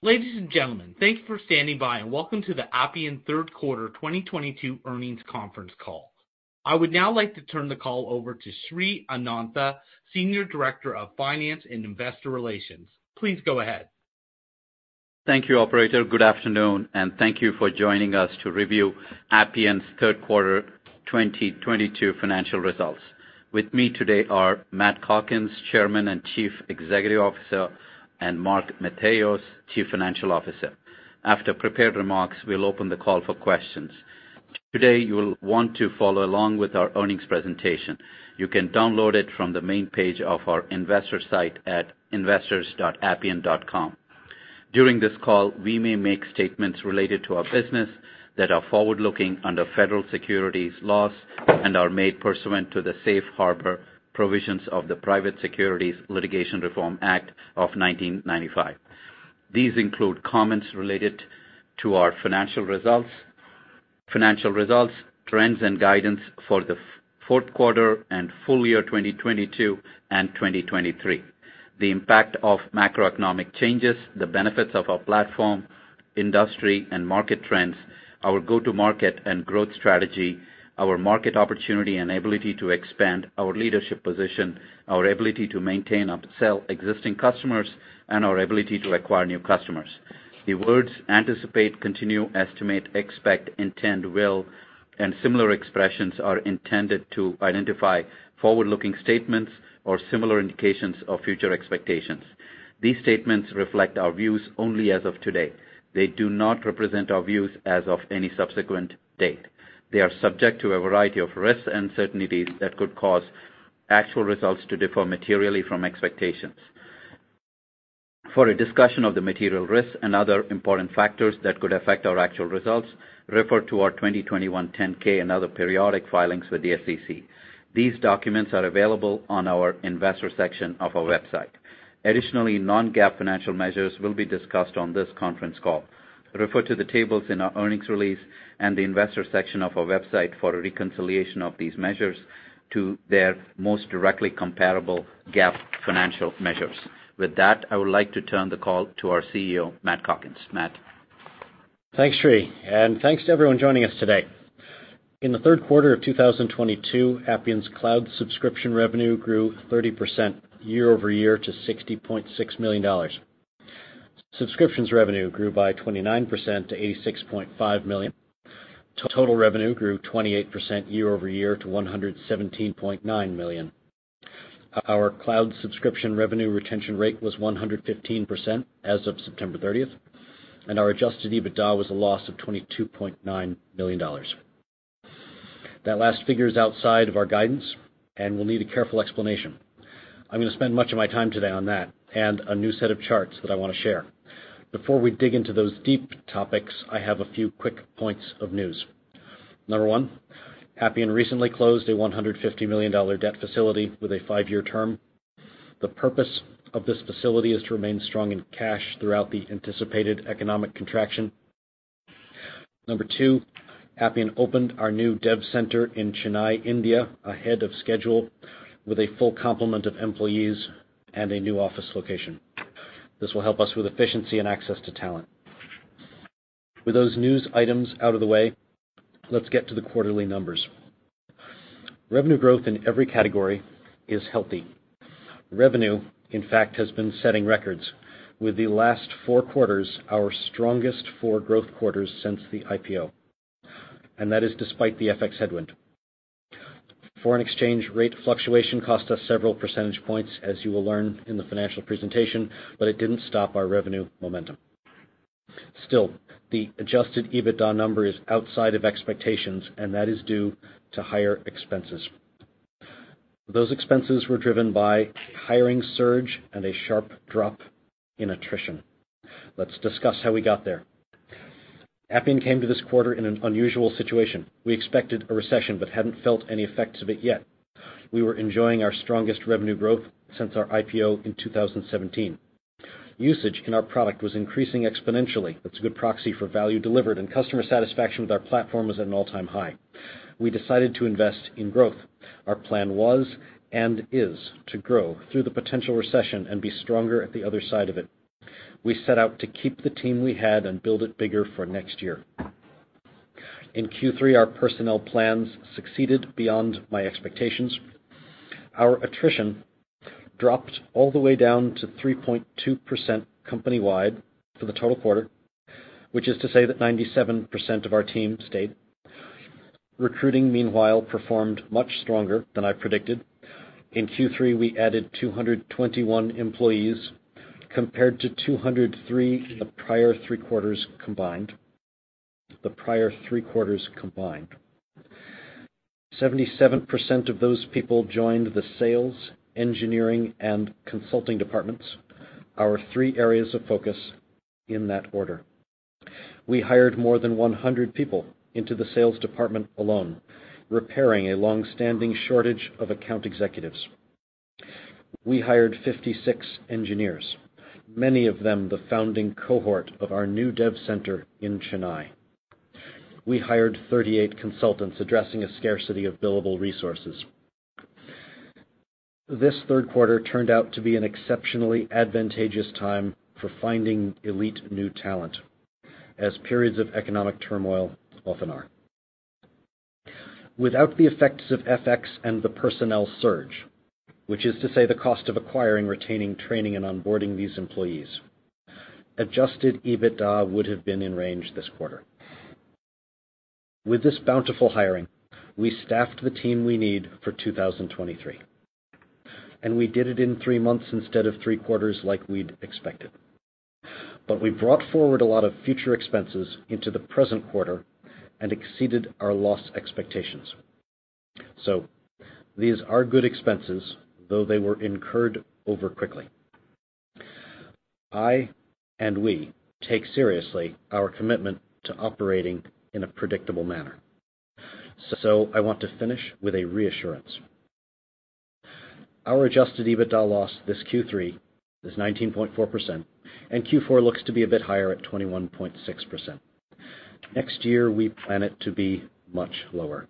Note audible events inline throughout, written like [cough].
Ladies and gentlemen, thank you for standing by, and welcome to the Appian third quarter 2022 earnings conference call. I would now like to turn the call over to Sri Anantha, Senior Director of Finance and Investor Relations. Please go ahead. Thank you, operator. Good afternoon, and thank you for joining us to review Appian's third quarter 2022 financial results. With me today are Matt Calkins, Chairman and Chief Executive Officer, and Mark Matheos, Chief Financial Officer. After prepared remarks, we'll open the call for questions. Today, you will want to follow along with our earnings presentation. You can download it from the main page of our investor site at investors.appian.com. During this call, we may make statements related to our business that are forward-looking under federal securities laws and are made pursuant to the safe harbor provisions of the Private Securities Litigation Reform Act of 1995. These include comments related to our financial results, financial results, trends and guidance for the fourth quarter and full year 2022 and 2023, the impact of macroeconomic changes, the benefits of our platform, industry and market trends, our go-to-market and growth strategy, our market opportunity and ability to expand our leadership position, our ability to maintain upsell existing customers, and our ability to acquire new customers. The words anticipate, continue, estimate, expect, intend, will, and similar expressions are intended to identify forward-looking statements or similar indications of future expectations. These statements reflect our views only as of today. They do not represent our views as of any subsequent date. They are subject to a variety of risks and uncertainties that could cause actual results to differ materially from expectations. For a discussion of the material risks and other important factors that could affect our actual results, refer to our 2021 10-K and other periodic filings with the SEC. These documents are available on our investor section of our website. Additionally, non-GAAP financial measures will be discussed on this conference call. Refer to the tables in our earnings release and the investor section of our website for a reconciliation of these measures to their most directly comparable GAAP financial measures. With that, I would like to turn the call to our CEO, Matt Calkins. Matt? Thanks, Sri, and thanks to everyone joining us today. In the third quarter of 2022, Appian's cloud subscription revenue grew 30% year-over-year to $60.6 million. Subscriptions revenue grew by 29% to $86.5 million. Total revenue grew 28% year-over-year to 117.9 million. Our cloud subscription revenue retention rate was 115% as of September 30th, and our adjusted EBITDA was a loss of $22.9 million. That last figure is outside of our guidance and will need a careful explanation. I'm gonna spend much of my time today on that and a new set of charts that I wanna share. Before we dig into those deep topics, I have a few quick points of news. Number one, Appian recently closed a $150 million debt facility with a five-year term. The purpose of this facility is to remain strong in cash throughout the anticipated economic contraction. Number two, Appian opened our new dev center in Chennai, India, ahead of schedule with a full complement of employees and a new office location. This will help us with efficiency and access to talent. With those news items out of the way, let's get to the quarterly numbers. Revenue growth in every category is healthy. Revenue, in fact, has been setting records with the last four quarters our strongest four growth quarters since the IPO, and that is despite the FX headwind. Foreign exchange rate fluctuation cost us several percentage points, as you will learn in the financial presentation, but it didn't stop our revenue momentum. Still, the adjusted EBITDA number is outside of expectations, and that is due to higher expenses. Those expenses were driven by hiring surge and a sharp drop in attrition. Let's discuss how we got there. Appian came to this quarter in an unusual situation. We expected a recession but hadn't felt any effects of it yet. We were enjoying our strongest revenue growth since our IPO in 2017. Usage in our product was increasing exponentially. That's a good proxy for value delivered, and customer satisfaction with our platform was at an all-time high. We decided to invest in growth. Our plan was and is to grow through the potential recession and be stronger at the other side of it. We set out to keep the team we had and build it bigger for next year. In Q3, our personnel plans succeeded beyond my expectations. Our attrition dropped all the way down to 3.2% company-wide for the total quarter, which is to say that 97% of our team stayed. Recruiting, meanwhile, performed much stronger than I predicted. In Q3, we added 221 employees compared to 203 in the prior three quarters combined. 77% of those people joined the sales, engineering, and consulting departments, our three areas of focus in that order. We hired more than 100 people into the sales department alone, repairing a long-standing shortage of account executives. We hired 56 engineers, many of them the founding cohort of our new dev center in Chennai. We hired 38 consultants addressing a scarcity of billable resources. This third quarter turned out to be an exceptionally advantageous time for finding elite new talent, as periods of economic turmoil often are. Without the effects of FX and the personnel surge, which is to say the cost of acquiring, retaining, training, and onboarding these employees, adjusted EBITDA would have been in range this quarter. With this bountiful hiring, we staffed the team we need for 2023, and we did it in three months instead of three quarters like we'd expected. But we brought forward a lot of future expenses into the present quarter and exceeded our loss expectations. So these are good expenses, though they were incurred over quickly. I and we take seriously our commitment to operating in a predictable manner. So I want to finish with a reassurance. Our adjusted EBITDA loss this Q3 is 19.4%, and Q4 looks to be a bit higher at 21.6%. Next year, we plan it to be much lower.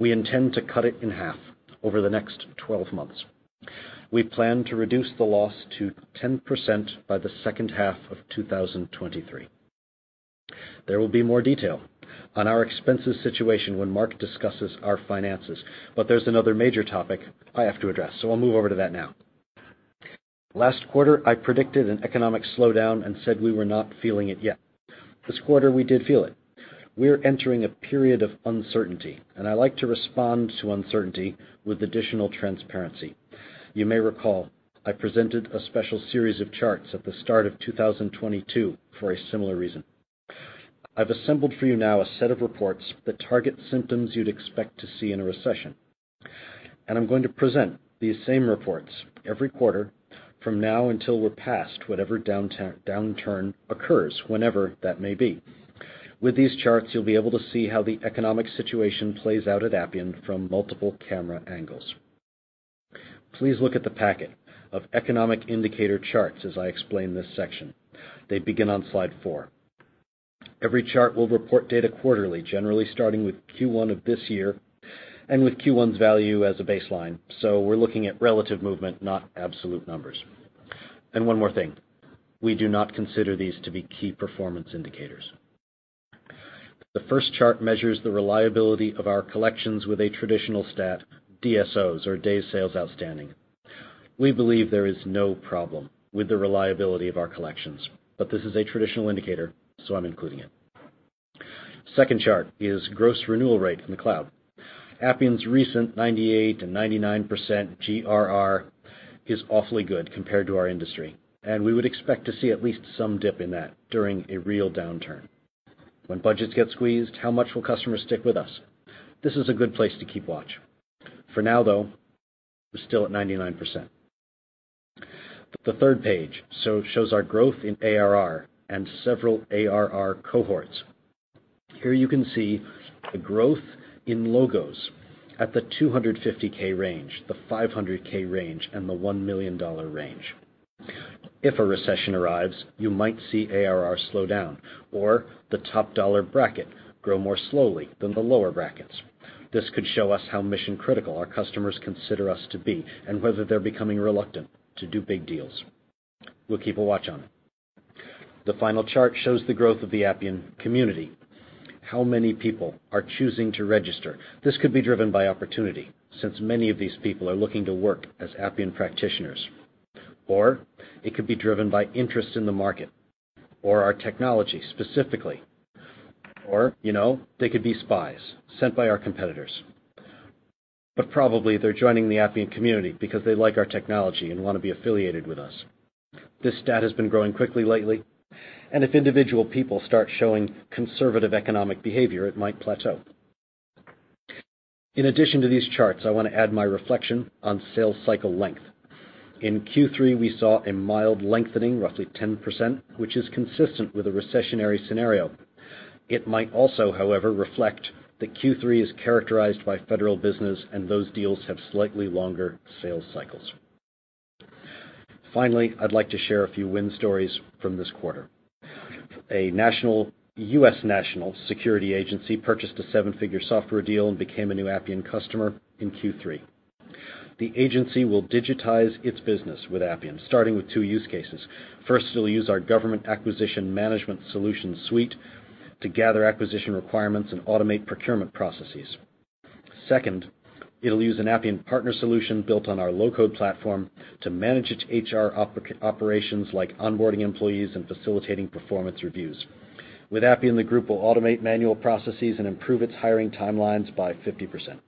We intend to cut it in half over the next 12 months. We plan to reduce the loss to 10% by the second half of 2023. There will be more detail on our expenses situation when Mark discusses our finances, but there's another major topic I have to address, so I'll move over to that now. Last quarter, I predicted an economic slowdown and said we were not feeling it yet. This quarter, we did feel it. We're entering a period of uncertainty, and I like to respond to uncertainty with additional transparency. You may recall I presented a special series of charts at the start of 2022 for a similar reason. I've assembled for you now a set of reports that target symptoms you'd expect to see in a recession. And I'm going to present these same reports every quarter from now until we're past whatever downturn occurs, whenever that may be. With these charts, you'll be able to see how the economic situation plays out at Appian from multiple camera angles. Please look at the packet of economic indicator charts as I explain this section. They begin on slide four. Every chart will report data quarterly, generally starting with Q1 of this year and with Q1's value as a baseline. So we're looking at relative movement, not absolute numbers. And one more thing, we do not consider these to be key performance indicators. The first chart measures the reliability of our collections with a traditional stat, DSOs or days sales outstanding. We believe there is no problem with the reliability of our collections, but this is a traditional indicator, so I'm including it. Second chart is gross renewal rate in the cloud. Appian's recent 98 and 99% GRR is awfully good compared to our industry, and we would expect to see at least some dip in that during a real downturn. When budgets get squeezed, how much will customers stick with us? This is a good place to keep watch. For now, though, we're still at 99%. The third page shows our growth in ARR and several ARR cohorts. Here you can see the growth in logos at the $250K range, the 500K range, and the $1 million range. If a recession arrives, you might see ARR slow down or the top dollar bracket grow more slowly than the lower brackets. This could show us how mission-critical our customers consider us to be and whether they're becoming reluctant to do big deals. We'll keep a watch on it. The final chart shows the growth of the Appian Community. How many people are choosing to register? This could be driven by opportunity, since many of these people are looking to work as Appian practitioners. Or it could be driven by interest in the market or our technology specifically. Or you know, they could be spies sent by our competitors. But probably they're joining the Appian Community because they like our technology and want to be affiliated with us. This stat has been growing quickly lately, and if individual people start showing conservative economic behavior, it might plateau. In addition to these charts, I want to add my reflection on sales cycle length. In Q3, we saw a mild lengthening, roughly 10%, which is consistent with a recessionary scenario. It might also, however, reflect that Q3 is characterized by federal business, and those deals have slightly longer sales cycles. Finally, I'd like to share a few win stories from this quarter. A U.S. national security agency purchased a seven-figure software deal and became a new Appian customer in Q3. The agency will digitize its business with Appian, starting with two use cases. First, it'll use our Government Acquisition Management solution suite to gather acquisition requirements and automate procurement processes. Second, it'll use an Appian partner solution built on our low-code platform to manage its HR operations like onboarding employees and facilitating performance reviews. With Appian, the group will automate manual processes and improve its hiring timelines by 50%.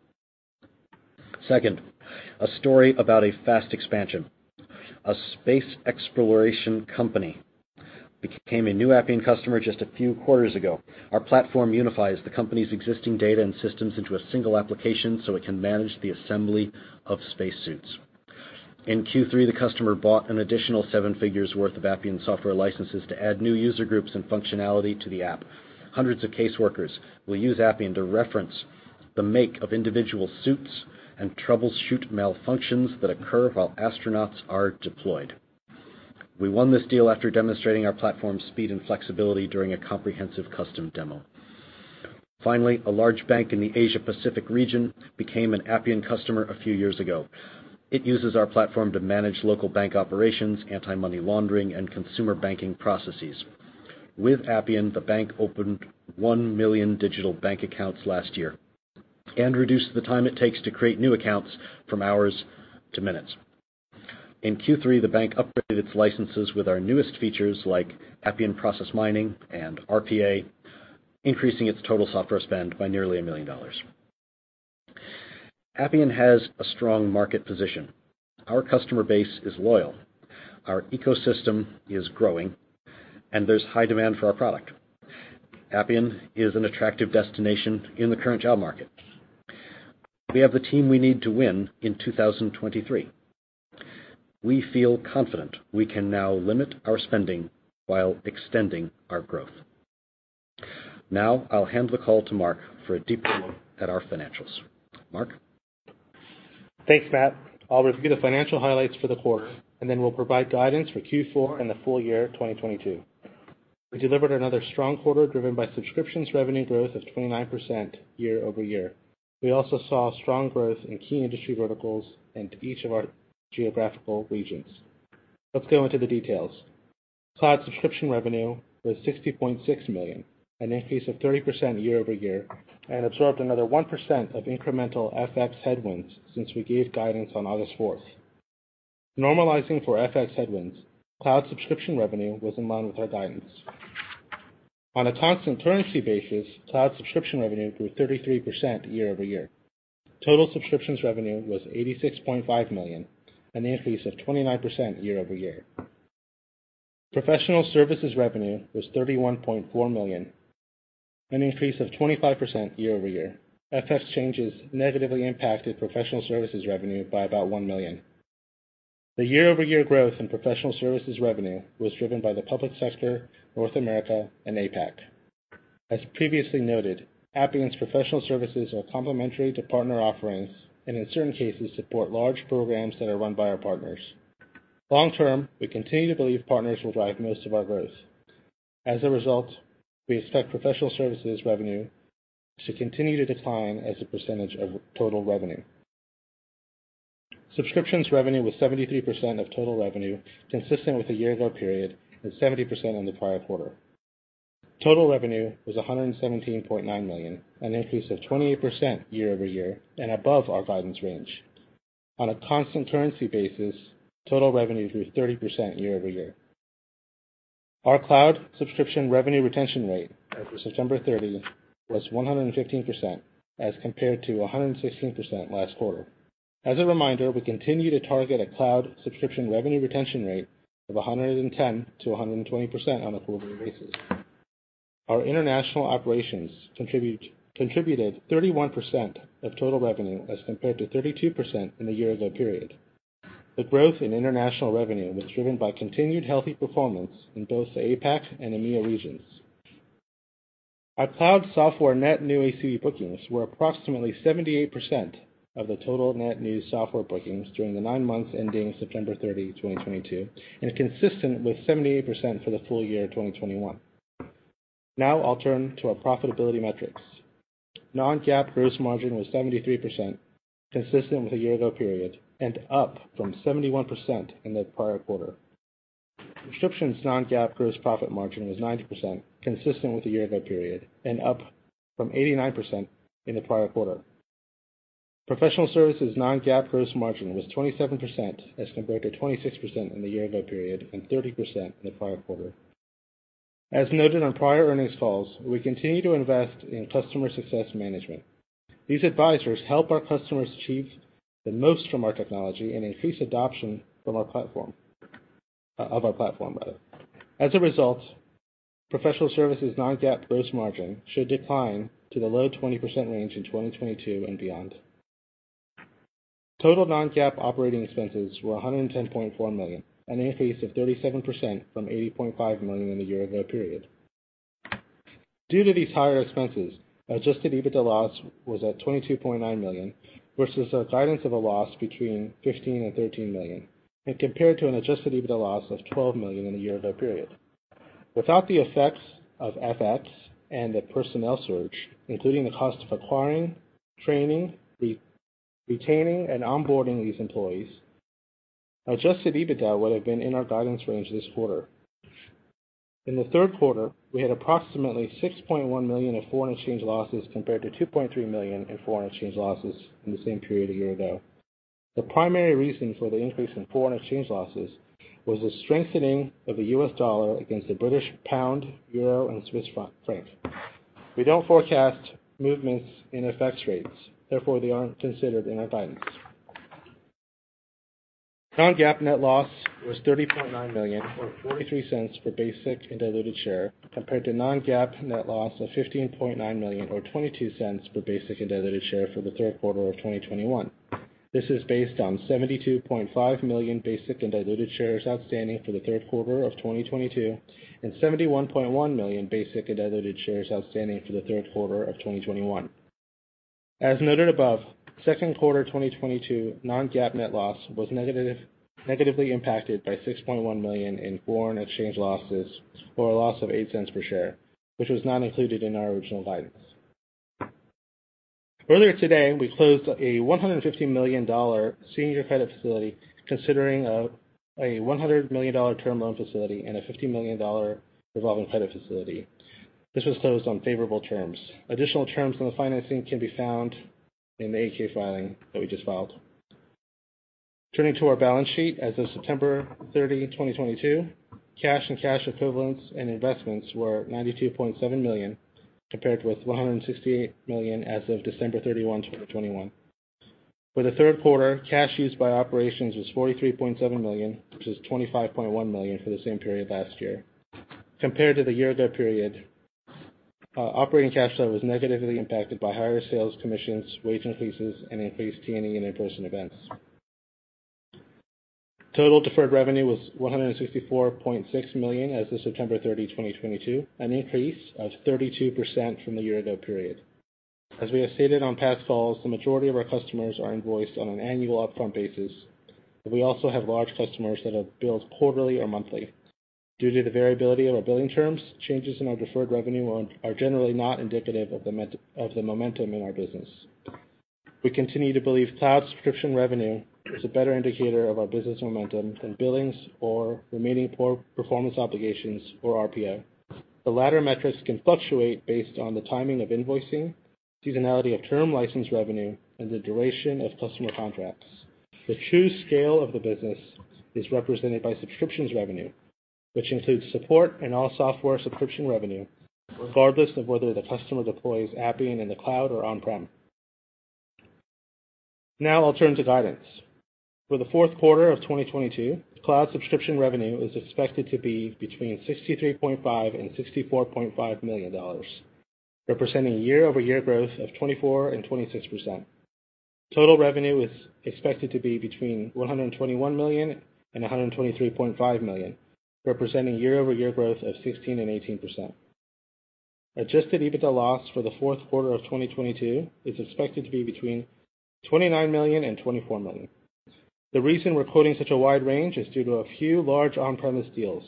Second, a story about a fast expansion. A space exploration company became a new Appian customer just a few quarters ago. Our platform unifies the company's existing data and systems into a single application so it can manage the assembly of spacesuits. In Q3, the customer bought an additional seven figures worth of Appian software licenses to add new user groups and functionality to the app. Hundreds of caseworkers will use Appian to reference the make of individual suits and troubleshoot malfunctions that occur while astronauts are deployed. We won this deal after demonstrating our platform's speed and flexibility during a comprehensive custom demo. Finally, a large bank in the Asia-Pacific region became an Appian customer a few years ago. It uses our platform to manage local bank operations, anti-money laundering, and consumer banking processes. With Appian, the bank opened 1 million digital bank accounts last year and reduced the time it takes to create new accounts from hours to minutes. In Q3, the bank upgraded its licenses with our newest features like Appian Process Mining and RPA, increasing its total software spend by nearly $1 million. Appian has a strong market position. Our customer base is loyal. Our ecosystem is growing, and there's high demand for our product. Appian is an attractive destination in the current job market. We have the team we need to win in 2023. We feel confident we can now limit our spending while extending our growth. Now, I'll hand the call to Mark for a deeper look at our financials. Mark? Thanks, Matt. I'll review the financial highlights for the quarter, and then we'll provide guidance for Q4 and the full year 2022. We delivered another strong quarter driven by subscriptions revenue growth of 29% year-over-year. We also saw strong growth in key industry verticals and each of our geographical regions. Let's go into the details. Cloud subscription revenue was 60.6 million, an increase of 30% year-over-year, and absorbed another 1% of incremental FX headwinds since we gave guidance on August 4th. Normalizing for FX headwinds, cloud subscription revenue was in line with our guidance. On a constant currency basis, cloud subscription revenue grew 33% year-over-year. Total subscriptions revenue was $86.5 million, an increase of 29% year-over-year. Professional services revenue was 31.4 million, an increase of 25% year-over-year. FX changes negatively impacted professional services revenue by about 1 million. The year-over-year growth in professional services revenue was driven by the public sector, North America, and APAC. As previously noted, Appian's professional services are complementary to partner offerings and in certain cases support large programs that are run by our partners. Long term, we continue to believe partners will drive most of our growth. As a result, we expect professional services revenue to continue to decline as a percentage of total revenue. Subscriptions revenue was 73% of total revenue, consistent with the year ago period, and 70% in the prior quarter. Total revenue was $117.9 million, an increase of 28% year-over-year and above our guidance range. On a constant currency basis, total revenue grew 30% year-over-year. Our cloud subscription revenue retention rate as of September 30 was 115% as compared to 116% last quarter. As a reminder, we continue to target a cloud subscription revenue retention rate of 110%-120% on a quarterly basis. Our international operations contributed 31% of total revenue as compared to 32% in the year-ago period. The growth in international revenue was driven by continued healthy performance in both the APAC and EMEA regions. Our cloud software net new ACV bookings were approximately 78% of the total net new software bookings during the nine months ending September 30, 2022, and consistent with 78% for the full year 2021. Now I'll turn to our profitability metrics. Non-GAAP gross margin was 73%, consistent with the year-ago period, and up from 71% in the prior quarter. Subscriptions non-GAAP gross profit margin was 90%, consistent with the year-ago period, and up from 89% in the prior quarter. Professional services non-GAAP gross margin was 27% as compared to 26% in the year-ago period and 30% in the prior quarter. As noted on prior earnings calls, we continue to invest in customer success management. These advisors help our customers achieve the most from our technology and increase adoption from our platform uh of our platform. As a result, professional services non-GAAP gross margin should decline to the low 20% range in 2022 and beyond. Total non-GAAP operating expenses were $110.4 million, an increase of 37% from 80.5 million in the year-ago period. Due to these higher expenses, adjusted EBITDA loss was at 22.9 million versus our guidance of a loss between $15 million and $13 million, and compared to an adjusted EBITDA loss of 12 million in the year-ago period. Without the effects of FX and the personnel surge, including the cost of acquiring, training, retaining, and onboarding these employees, adjusted EBITDA would have been in our guidance range this quarter. In the third quarter, we had approximately $6.1 million of foreign exchange losses compared to 2.3 million in foreign exchange losses in the same period a year ago. The primary reason for the increase in foreign exchange losses was the strengthening of the US dollar against the British pound, euro, and Swiss franc. We don't forecast movements in FX rates, therefore, they aren't considered in our guidance. Non-GAAP net loss was 30.9 million, or $0.43 per basic and diluted share, compared to non-GAAP net loss of 15.9 million or $0.22 per basic and diluted share for the third quarter of 2021. This is based on 72.5 million basic and diluted shares outstanding for the third quarter of 2022, and 71.1 million basic and diluted shares outstanding for the third quarter of 2021. As noted above, second quarter 2022 non-GAAP net loss was negatively impacted by 6.1 million in foreign exchange losses, or a loss of $0.08 per share, which was not included in our original guidance. Earlier today, we closed a $150 million senior credit facility consisting of a $100 million term loan facility and a $50 million revolving credit facility. This was closed on favorable terms. Additional terms on the financing can be found in the 8-K filing that we just filed. Turning to our balance sheet as of September 30, 2022, cash and cash equivalents and investments were 92.7 million, compared with 168 million as of December 31, 2021. For the third quarter, cash used by operations was 43.7 million, which is 25.1 million for the same period last year. Compared to the year-ago period, Uh, operating cash flow was negatively impacted by higher sales commissions, wage increases, and increased T&E and in-person events. Total deferred revenue was 164.6 million as of September 30, 2022, an increase of 32% from the year-ago period. As we have stated on past calls, the majority of our customers are invoiced on an annual upfront basis, but we also have large customers that are billed quarterly or monthly. Due to the variability of our billing terms, changes in our deferred revenue are generally not indicative of the momentum in our business. We continue to believe cloud subscription revenue is a better indicator of our business momentum than billings or remaining performance obligations, or RPO. The latter metrics can fluctuate based on the timing of invoicing, seasonality of term license revenue, and the duration of customer contracts. The true scale of the business is represented by subscriptions revenue, which includes support and all software subscription revenue, regardless of whether the customer deploys Appian in the cloud or on-prem. Now I'll turn to guidance. For the fourth quarter of 2022, cloud subscription revenue is expected to be between $63.5 million and $64.5 million, representing year-over-year growth of 24 and 26%. Total revenue is expected to be between $121 million and $123.5 million, representing year-over-year growth of 16 and 18%. Adjusted EBITDA loss for the fourth quarter of 2022 is expected to be between $29 million and $24 million. The reason we're quoting such a wide range is due to a few large on-premise deals.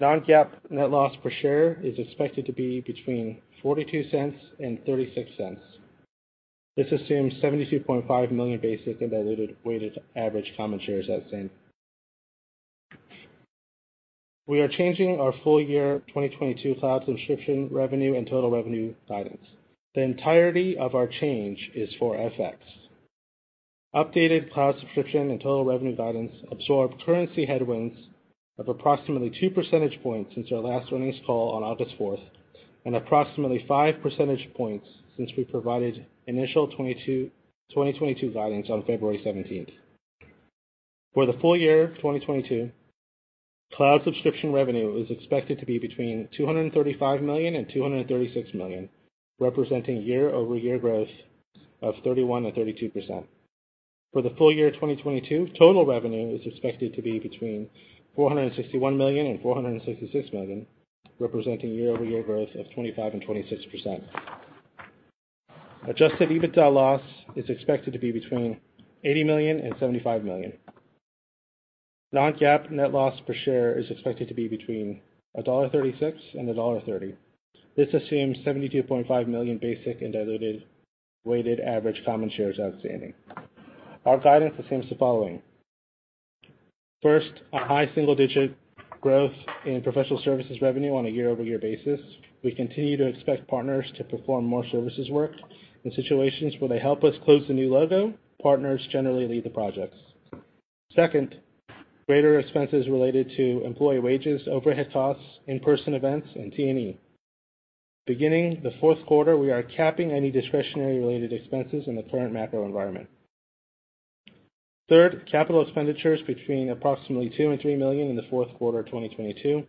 Non-GAAP net loss per share is expected to be between $0.42 and $0.36. This assumes 72.5 million basic and diluted weighted average common shares outstanding. We are changing our full year 2022 cloud subscription revenue and total revenue guidance. The entirety of our change is for FX. Updated cloud subscription and total revenue guidance absorb currency headwinds of approximately 2 percentage points since our last earnings call on August 4th, and approximately 5 percentage points since we provided initial 2022 guidance on February 17th. For the full year 2022, cloud subscription revenue is expected to be between $235 million and $236 million, representing year-over-year growth of 31% and 32%. For the full year 2022, total revenue is expected to be between $461 million and $466 million, representing year-over-year growth of 25 and 26%. Adjusted EBITDA loss is expected to be between $80 million and $75 million. Non-GAAP net loss per share is expected to be between $1.36 and $1.30. This assumes 72.5 million basic and diluted weighted average common shares outstanding. Our guidance assumes the following. First, a high single-digit growth in professional services revenue on a year-over-year basis. We continue to expect partners to perform more services work. In situations where they help us close the new logo, partners generally lead the projects. Second, greater expenses related to employee wages, overhead costs, in-person events, and T&E. Beginning the fourth quarter, we are capping any discretionary related expenses in the current macro environment. Third, capital expenditures between approximately $2 million and $3 million in the fourth quarter of 2022.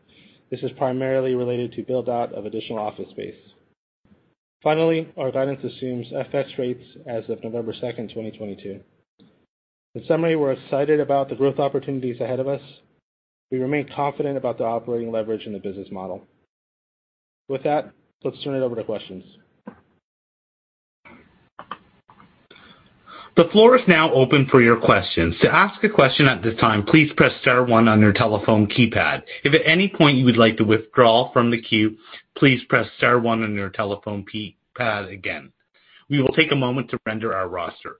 This is primarily related to build-out of additional office space. Finally, our guidance assumes FX rates as of November 2nd, 2022. In summary, we're excited about the growth opportunities ahead of us. We remain confident about the operating leverage in the business model. With that, let's turn it over to questions. The floor is now open for your questions. To ask a question at this time, please press star one on your telephone keypad. If at any point you would like to withdraw from the queue, please press star one on your telephone keypad again. We will take a moment to render our roster.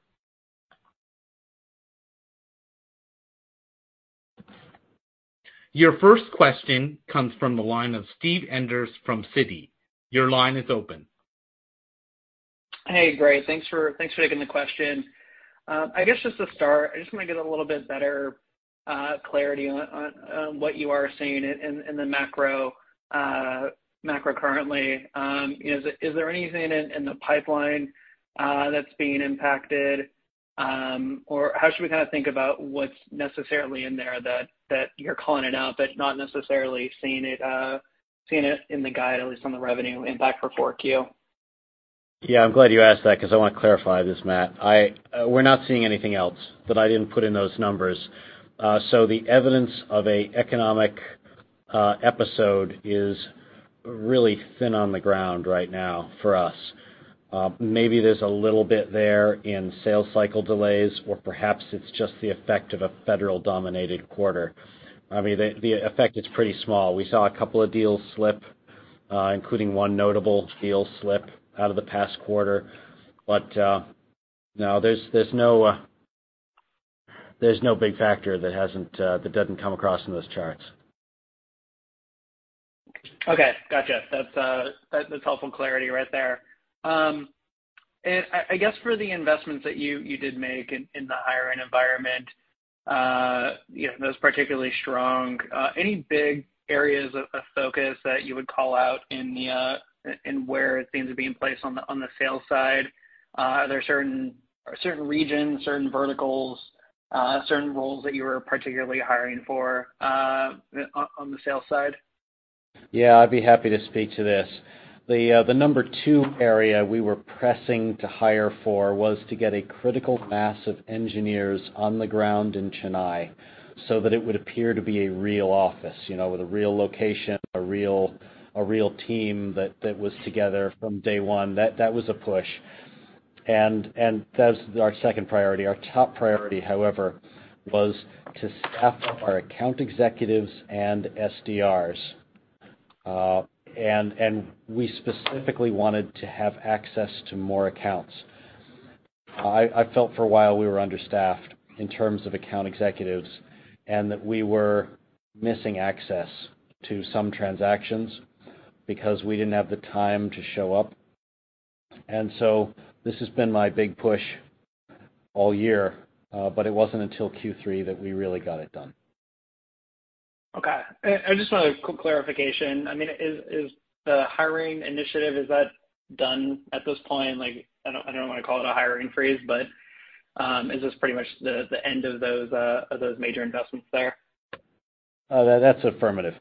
Your first question comes from the line of Steve Enders from Citi. Your line is open. Hey, great. Thanks for taking the question. Uh, I guess just to start, I just wanna get a little bit better uh, clarity on what you are seeing in the macro uh, currently. Um, is there anything in the pipeline that's being impacted? Or how should we kinda think about what's necessarily in there that you're calling it out, but not necessarily seeing it uh seeing it in the guide, at least on the revenue impact for 4Q? Yeah, I'm glad you asked that because I wanna clarify this, Matt. We're not seeing anything else that I didn't put in those numbers. Uh so the evidence of an economic episode is really thin on the ground right now for us. Uh, maybe there's a little bit there in sales cycle delays, or perhaps it's just the effect of a federal-dominated quarter. I mean, the effect is pretty small. We saw a couple of deals slip, uh, including one notable deal slip out of the past quarter. Uh, there's no there's no big factor that doesn't come across in those charts. Okay. Gotcha. That's helpful clarity right there. Um, I guess for the investments that you you did make in the hiring environment, uh, you know, was particularly strong. Uh, any big areas of focus that you would call out in the uh in where things are being placed on the on the sales side? Uh, are there certain certain regions, certain verticals, certain roles that you were particularly hiring for on the sales side? Yeah, I'd be happy to speak to this. The uh, the number two area we were pressing to hire for was to get a critical mass of engineers on the ground in Chennai so that it would appear to be a real office, you know, with a real location, a real a real team that was together from day one. That that was a push. That's our second priority. Our top priority, however, was to staff up our account executives and SDRs. Uh, And we specifically wanted to have access to more accounts. I felt for a while we were understaffed in terms of account executives, and that we were missing access to some transactions because we didn't have the time to show up. And so this has been my big push all year, uh, but it wasn't until Q3 that we really got it done. Okay. I just want a quick clarification. I mean, is the hiring initiative is that done at this point? Like, I don't wanna call it a hiring freeze, but um, is this pretty much the end uh, of those major investments there? Uh, that's affirmative.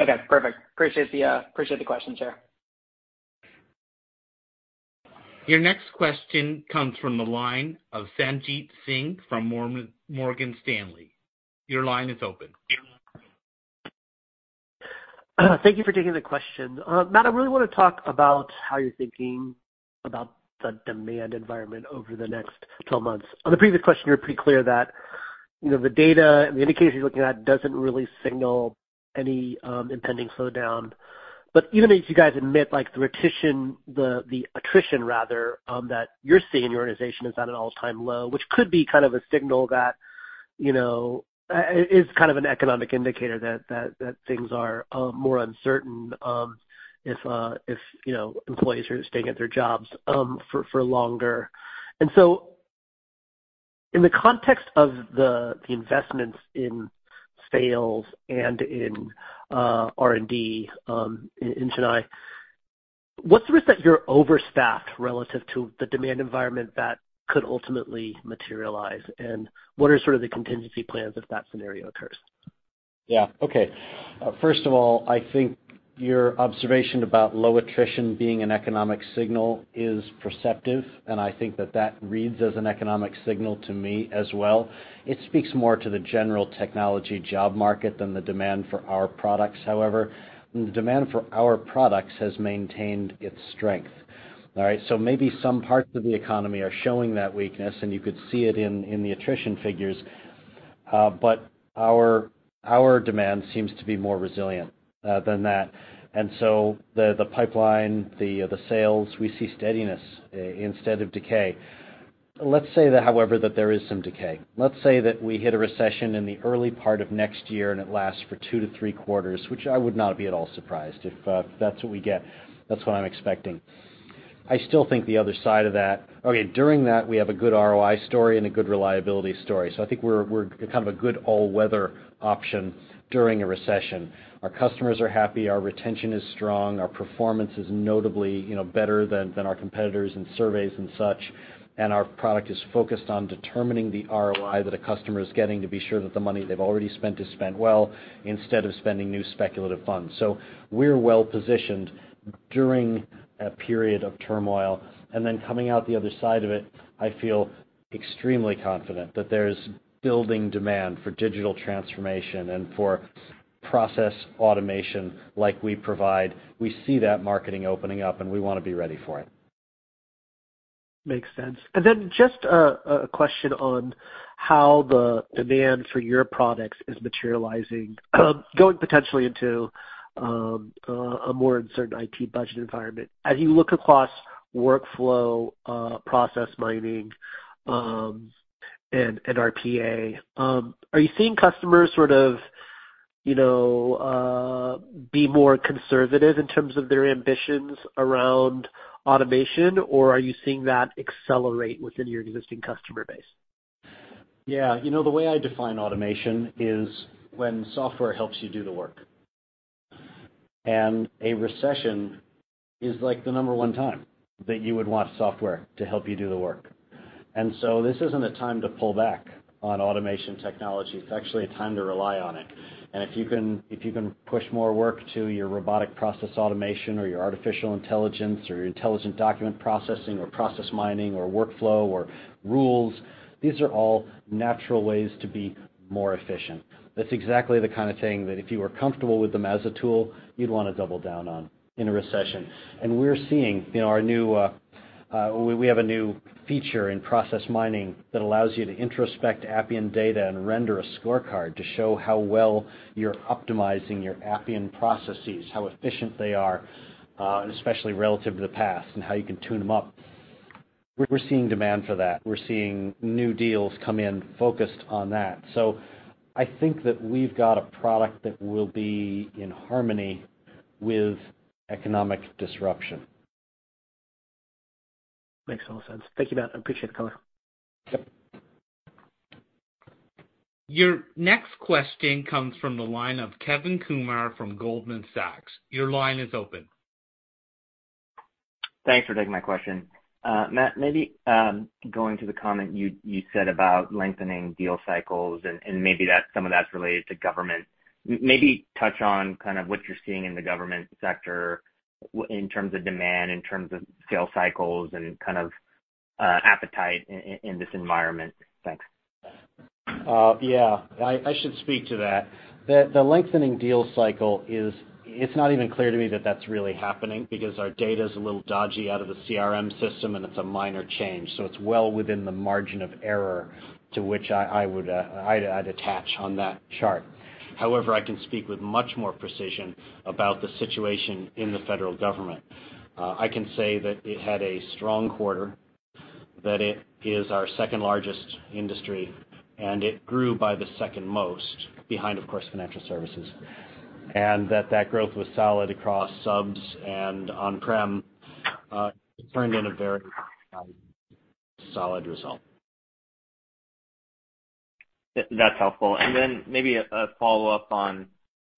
Okay, perfect. Appreciate the uh, questions here. Your next question comes from the line of Sanjit Singh from Morgan Stanley. Your line is open. [clears throat] Thank you for taking the question. Uh, Matt, I really wanna talk about how you're thinking about the demand environment over the next 12 months. On the previous question, you were pretty clear that, you know, the data and the indicators you're looking at doesn't really signal any um, impending slowdown. But even as you guys admit, like, the attrition rather um, that you're seeing in your organization is at an all-time low, which could be kind of a signal that, you know, is kind of an economic indicator that that things are more uncertain, um if uh if you know, employees are staying at their jobs um for longer. And so in the context of the the investments in sales and in R&D in Chennai, what's the risk that you're overstaffed relative to the demand environment that could ultimately materialize? And what are sort of the contingency plans if that scenario occurs? Yeah. Okay. Uh, first of all, I think your observation about low attrition being an economic signal is perceptive, and I think that that reads as an economic signal to me as well. It speaks more to the general technology job market than the demand for our products, however. The demand for our products has maintained its strength. All right? So maybe some parts of the economy are showing that weakness, and you could see it in the attrition figures. Uh, but our demand seems to be more resilient uh, than that. And so the pipeline, uh, the sales, we see steadiness instead of decay. Let's say that, however, that there is some decay. Let's say that we hit a recession in the early part of next year, and it lasts for two to three quarters, which I would not be at all surprised if that's what we get. That's what I'm expecting. I still think the other side of that. Okay, during that, we have a good ROI story and a good reliability story. So I think we're we're kind of a good all-weather option during a recession. Our customers are happy, our retention is strong, our performance is notably, you know, better than our competitors in surveys and such, and our product is focused on determining the ROI that a customer is getting to be sure that the money they've already spent is spent well instead of spending new speculative funds. So we're well-positioned during period of turmoil. And then coming out the other side of it, I feel extremely confident that there's building demand for digital transformation and for process automation like we provide. We see that marketing opening up, and we wanna be ready for it. Makes sense. And then just a question on how the demand for your products is materializing, [clears throat] going potentially into Um, uh, a more uncertain IT budget environment. As you look across workflow, uh, process mining, um, and RPA. Um, are you seeing customers sort of, you know, uh, be more conservative in terms of their ambitions around automation, or are you seeing that accelerate within your existing customer base? Yeah. You know, the way I define automation is when software helps you do the work. And a recession is like the number one time that you would want software to help you do the work. And so this isn't a time to pull back on automation technology. It's actually a time to rely on it. And if you can push more work to your robotic process automation or your artificial intelligence or your intelligent document processing or process mining or workflow or rules, these are all natural ways to be more efficient. That's exactly the kind of thing that if you were comfortable with them as a tool, you'd wanna double down on in a recession. And we're seeing, you know, our new, uh, uh, we have a new feature in process mining that allows you to introspect Appian data and render a scorecard to show how well you're optimizing your Appian processes, how efficient they are, uh, especially relative to the past, and how you can tune them up. We're seeing demand for that. We're seeing new deals come in focused on that. I think that we've got a product that will be in harmony with economic disruption. Makes total sense. Thank you, Matt. I appreciate the color. Yep. Your next question comes from the line of Kevin Kumar from Goldman Sachs. Your line is open. Thanks for taking my question. Uh, Matt, maybe um, going to the comment you said about lengthening deal cycles and maybe some of that's related to government. Maybe touch on kind of what you're seeing in the government sector in terms of demand, in terms of sales cycles and kind of uh, appetite in this environment. Thanks. Uh, yeah. I should speak to that. The the lengthening deal cycle is. It's not even clear to me that that's really happening because our data's a little dodgy out of the CRM system, and it's a minor change, so it's well within the margin of error to which I would uh, attach on that chart. However, I can speak with much more precision about the situation in the federal government. Uh, I can say that it had a strong quarter, that it is our second-largest industry, and it grew by the second most behind, of course, financial services. And that that growth was solid across subs and on-prem. Uh, it turned in a very solid result. That's helpful. And then maybe a follow-up on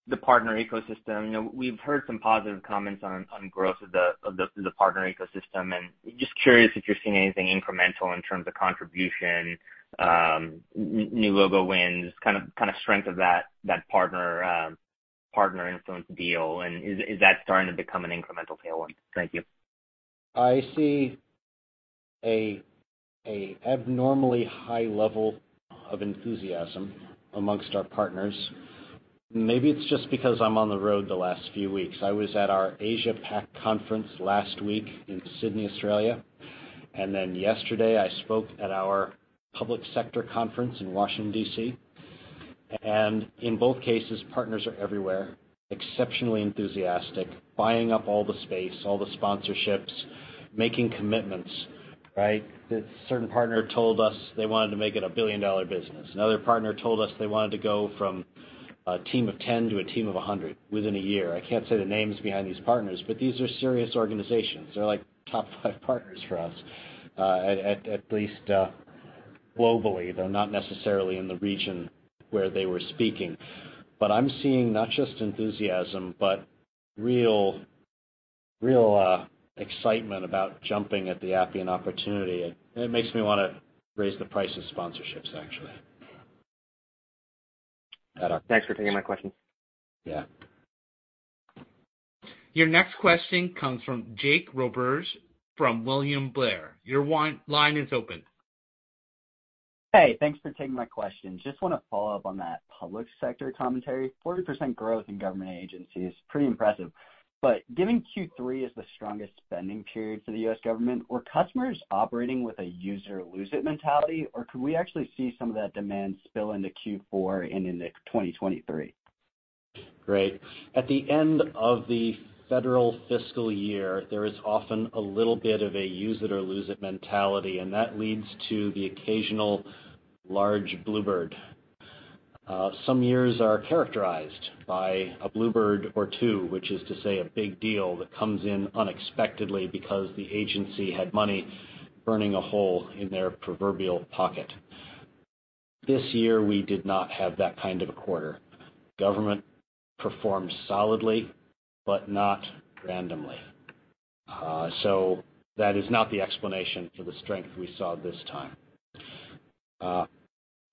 the partner ecosystem. You know, we've heard some positive comments on growth of the partner ecosystem, and just curious if you're seeing anything incremental in terms of contribution, um, new logo wins, kind of kind of strength of that that partner um, influence deal, and is that starting to become an incremental tailwind? Thank you. I see an abnormally high level of enthusiasm amongst our partners. Maybe it's just because I'm on the road the last few weeks. I was at our Asia Pac conference last week in Sydney, Australia, and then yesterday I spoke at our public sector conference in Washington, D.C. And in both cases, partners are everywhere, exceptionally enthusiastic, buying up all the space, all the sponsorships, making commitments, right? A certain partner told us they wanted to make it a billion-dollar business. Another partner told us they wanted to go from a team of 10 to a team of 100 within a year. I can't say the names behind these partners, but these are serious organizations. They're like top [laughs] five partners for us, uh, at least uh, globally, though not necessarily in the region where they were speaking. But I'm seeing not just enthusiasm, but real real uh, excitement about jumping at the Appian opportunity. It makes me wanna raise the price of sponsorships, actually. Thanks for taking my question. Yeah. Your next question comes from Jake Roberge from William Blair. Your line is open. Hey, thanks for taking my question. Just wanna follow up on that public sector commentary. 40% growth in government agencies, pretty impressive. But given Q3 is the strongest spending period for the U.S. government, were customers operating with a use it or lose it mentality, or could we actually see some of that demand spill into Q4 and into 2023? Great. At the end of the federal fiscal year, there is often a little bit of a use it or lose it mentality, and that leads to the occasional large bluebird. Uh, some years are characterized by a bluebird or two, which is to say a big deal that comes in unexpectedly because the agency had money burning a hole in their proverbial pocket. This year, we did not have that kind of a quarter. Government performed solidly, but not randomly. Uh, so that is not the explanation for the strength we saw this time. Uh,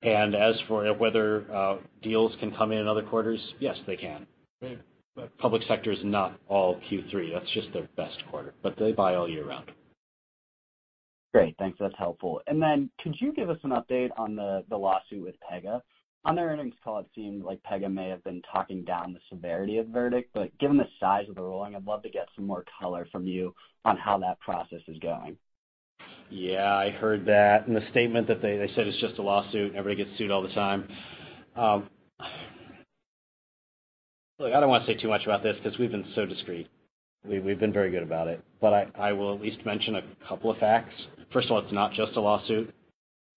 as for whether uh, deals can come in in other quarters, yes, they can. Public sector is not all Q3. That's just their best quarter, but they buy all year round. Great. Thanks. That's helpful. And then could you give us an update on the lawsuit with Pega? On their earnings call, it seemed like Pega may have been talking down the severity of the verdict, but given the size of the ruling, I'd love to get some more color from you on how that process is going. Yeah, I heard that. In the statement that they said it's just a lawsuit and everybody gets sued all the time. Um, look, I don't wanna say too much about this because we've been so discreet. We've been very good about it. But I will at least mention a couple of facts. First of all, it's not just a lawsuit,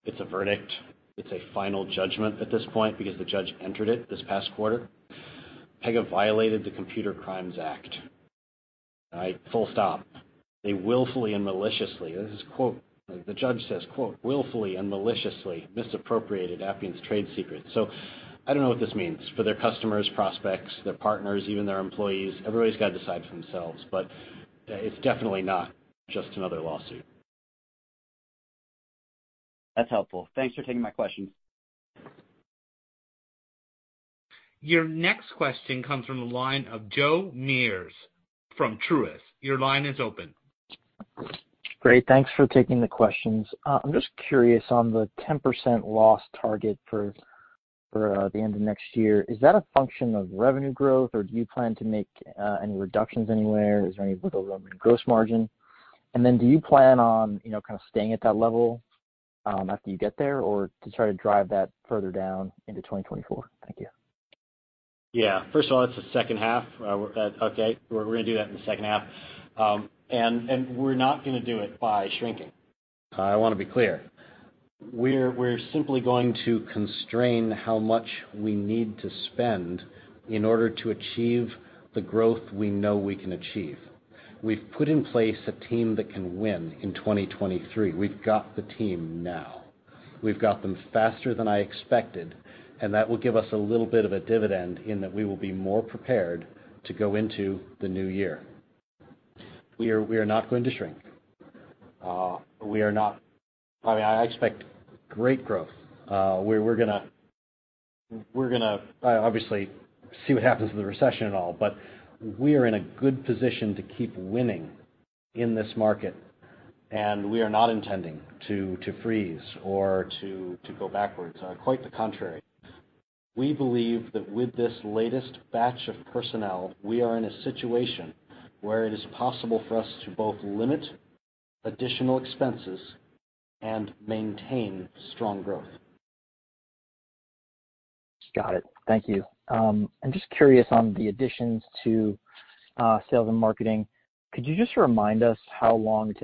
it's a verdict. It's a final judgment at this point because the judge entered it this past quarter. Pega violated the Computer Crimes Act. All right? Full stop. They willfully and maliciously, this is quote, the judge says, quote, "Willfully and maliciously misappropriated Appian's trade secrets." So I don't know what this means for their customers, prospects, their partners, even their employees. Everybody's got to decide for themselves, but it's definitely not just another lawsuit. That's helpful. Thanks for taking my questions. Your next question comes from the line of Joe Meares from Truist. Your line is open. Great. Thanks for taking the questions. Uh, I'm just curious on the 10% loss target for uh, the end of next year. Is that a function of revenue growth, or do you plan to make uh, any reductions anywhere? Is there any wiggle room in gross margin? And then do you plan on, you know, kind of staying at that level um, after you get there, or to try to drive that further down into 2024? Thank you. Yeah. First of all, it's the second half. Okay. We're gonna do that in the second half. Um, And we're not gonna do it by shrinking. I wanna be clear. We're simply going to constrain how much we need to spend in order to achieve the growth we know we can achieve. We've put in place a team that can win in 2023. We've got the team now. We've got them faster than I expected, and that will give us a little bit of a dividend in that we will be more prepared to go into the new year. We are not going to shrink. We are not. I mean, I expect great growth. We're we're gonna uh obviously see what happens with the recession and all, but we are in a good position to keep winning in this market, and we are not intending to freeze or to to go backwards. Quite the contrary. We believe that with this latest batch of personnel, we are in a situation where it is possible for us to both limit additional expenses and maintain strong growth. Got it. Thank you. Um, I'm just curious on the additions to uh, sales and marketing. Could you just remind us how long it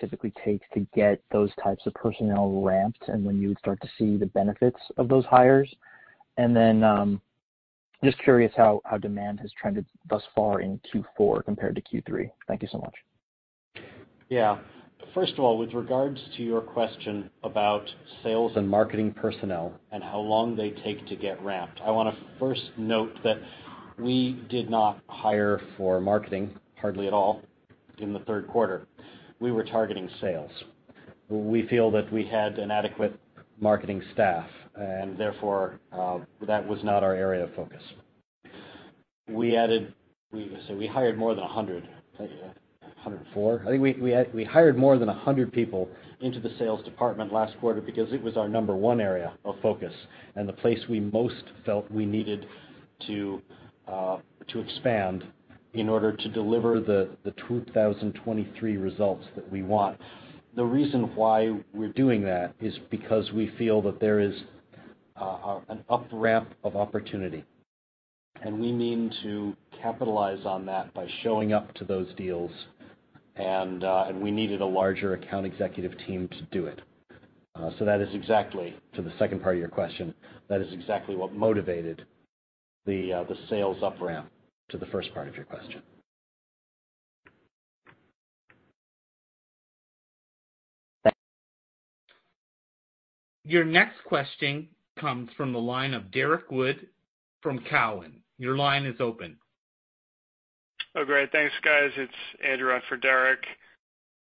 typically takes to get those types of personnel ramped and when you would start to see the benefits of those hires? Um, Just curious how demand has trended thus far in Q4 compared to Q3. Thank you so much. Yeah. First of all, with regards to your question about sales and marketing personnel and how long they take to get ramped, I wanna first note that we did not hire for marketing hardly at all in the third quarter. We were targeting sales. We feel that we had an adequate marketing staff, and therefore, uh, that was not our area of focus. We hired more than 100. 104? I think we hired more than 100 uh, people into the sales department last quarter because it was our number one area of focus and the place we most felt we needed to uh, expand in order to deliver the 2023 results that we want. The reason why we're doing that is because we feel that there is Uh, uh, an up-ramp of opportunity, and we mean to capitalize on that by showing up to those deals, uh, and we needed a larger account executive team to do it. Uh so that is exactly, to the second part of your question, that is exactly what motivated the sales up ramp to the first part of your question. Your next question comes from the line of Derrick Wood from Cowen. Your line is open. Oh, great. Thanks, guys. It's Andrew on for Derrick.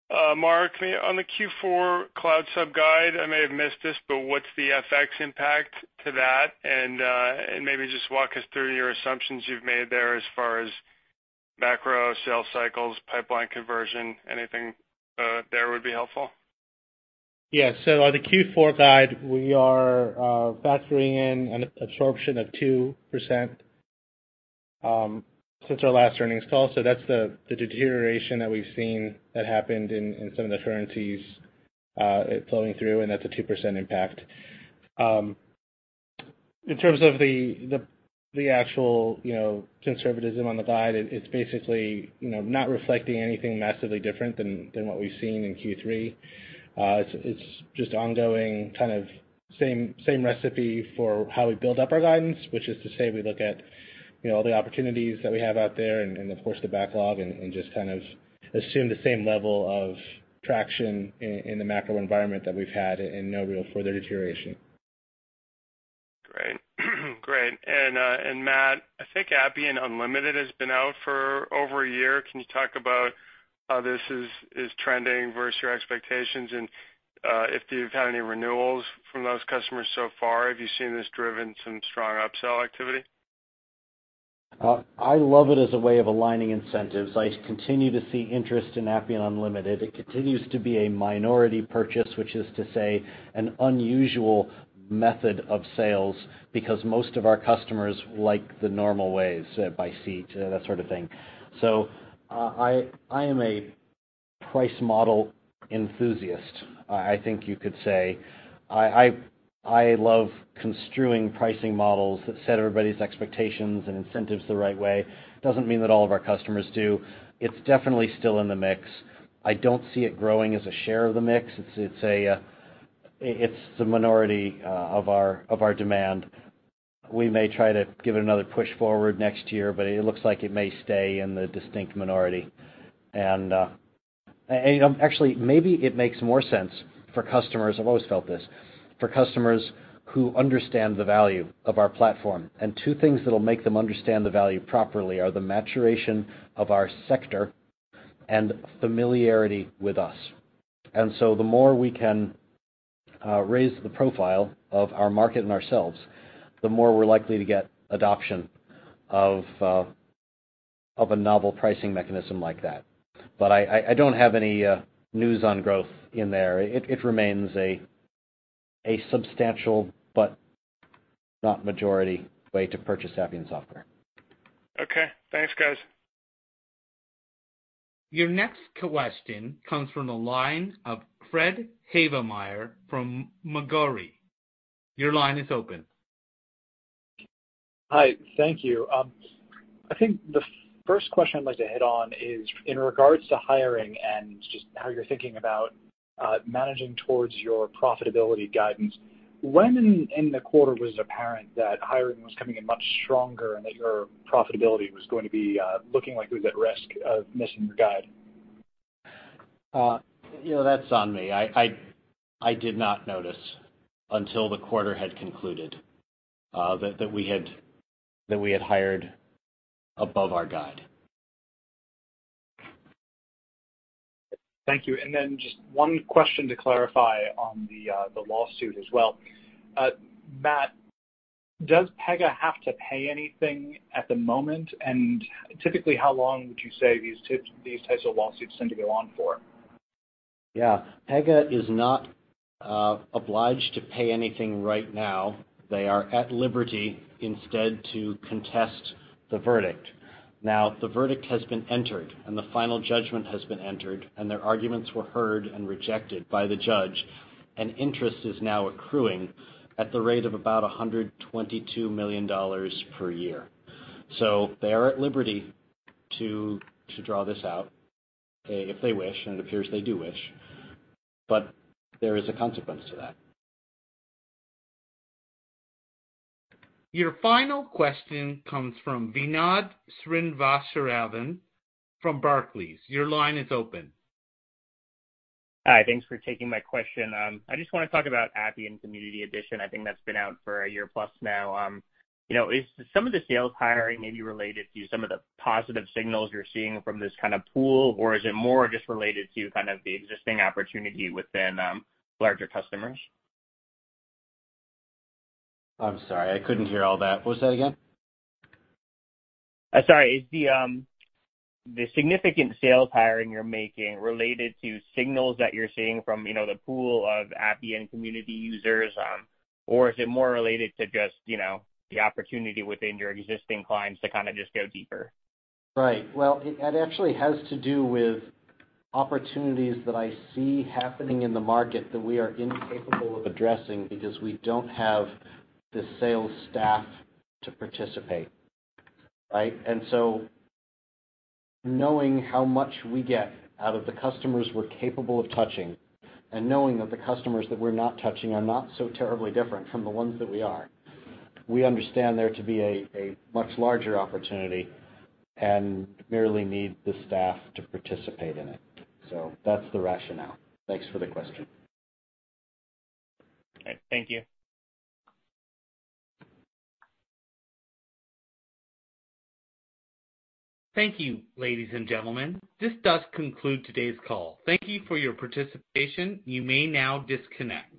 Uh, Mark, on the Q4 cloud sub guide, I may have missed this, but what's the FX impact to that? Uh, and maybe just walk us through your assumptions you've made there as far as macro sales cycles, pipeline conversion, anything uh, there would be helpful. Yeah. So on the Q4 guide, we are uh, factoring in an absorption of 2% um, since our last earnings call. So that's the deterioration that we've seen that happened in some of the currencies uh, flowing through, and that's a 2% impact. Um, in terms of the the the actual, you know, conservatism on the guide, it's basically, you know, not reflecting anything massively different than what we've seen in Q3. It's just ongoing kind of same same recipe for how we build up our guidance, which is to say we look at, you know, all the opportunities that we have out there and of course the backlog and just kind of assume the same level of traction in the macro environment that we've had and no real further deterioration. Great. [clears throat] Great. And uh and Matt, I think Appian Unlimited has been out for over a year. Can you talk about Uh, this is is trending versus your expectations? And uh if you've had any renewals from those customers so far, have you seen this driven some strong upsell activity? Uh, I love it as a way of aligning incentives. I continue to see interest in Appian Unlimited. It continues to be a minority purchase, which is to say an unusual method of sales because most of our customers like the normal ways, uh, by seat, that sort of thing. I I am a price model enthusiast, I think you could say. I I love construing pricing models that set everybody's expectations and incentives the right way. Doesn't mean that all of our customers do. It's definitely still in the mix. I don't see it growing as a share of the mix. It's it's a uh it's the minority uh of our of our demand. We may try to give it another push forward next year, but it looks like it may stay in the distinct minority. And uh, um, actually, maybe it makes more sense for customers, I've always felt this, for customers who understand the value of our platform. And Two things that'll make them understand the value properly are the maturation of our sector and familiarity with us. And so the more we can uh, raise the profile of our market and ourselves, the more we're likely to get adoption uh, of a novel pricing mechanism like that. But I don't have any uh, news on growth in there. It remains a substantial but not majority way to purchase Appian software. Okay. Thanks, guys. Your next question comes from the line of Fred Havemeyer from Macquarie. Your line is open. Hi. Thank you. Um, I think the first question I'd like to hit on is in regards to hiring and just how you're thinking about uh, managing towards your profitability guidance. When in the quarter was it apparent that hiring was coming in much stronger and that your profitability was going to be uh, looking like it was at risk of missing your guide? Uh, you know, that's on me. I did not notice until the quarter had concluded that we had hired above our guide. Thank you. And then just one question to clarify on the uh, lawsuit as well. Uh, Matt, does Pega have to pay anything at the moment? And typically, how long would you say these types of lawsuits tend to go on for? Yeah. Pega is not uh, obliged to pay anything right now. They are at liberty instead to contest the verdict. Now, the verdict has been entered, and the final judgment has been entered, and their arguments were heard and rejected by the judge, and interest is now accruing at the rate of about $122 million per year. So they are at liberty to draw this out eh, if they wish, and it appears they do wish. But there is a consequence to that. Your final question comes from Vinod Srinivasaraghavan from Barclays. Your line is open. Hi. Thanks for taking my question. Um, I just wanna talk about Appian Community Edition. I think that's been out for a year plus now. Um, you know, is some of the sales hiring maybe related to some of the positive signals you're seeing from this kind of pool, or is it more just related to kind of the existing opportunity within um, larger customers? I'm sorry, I couldn't hear all that. What was that again? Uh, sorry. Is um, the significant sales hiring you're making related to signals that you're seeing from, you know, the pool of Appian Community users, um, or is it more related to just, you know, the opportunity within your existing clients to kinda just go deeper? Right. Well, it actually has to do with opportunities that I see happening in the market that we are incapable of addressing because we don't have the sales staff to participate, right? And so knowing how much we get out of the customers we're capable of touching and knowing that the customers that we're not touching are not so terribly different from the ones that we are, we understand there to be a much larger opportunity and merely need the staff to participate in it. So that's the rationale. Thanks for the question. Okay. Thank you. Thank you, ladies and gentlemen. This does conclude today's call. Thank you for your participation. You may now disconnect.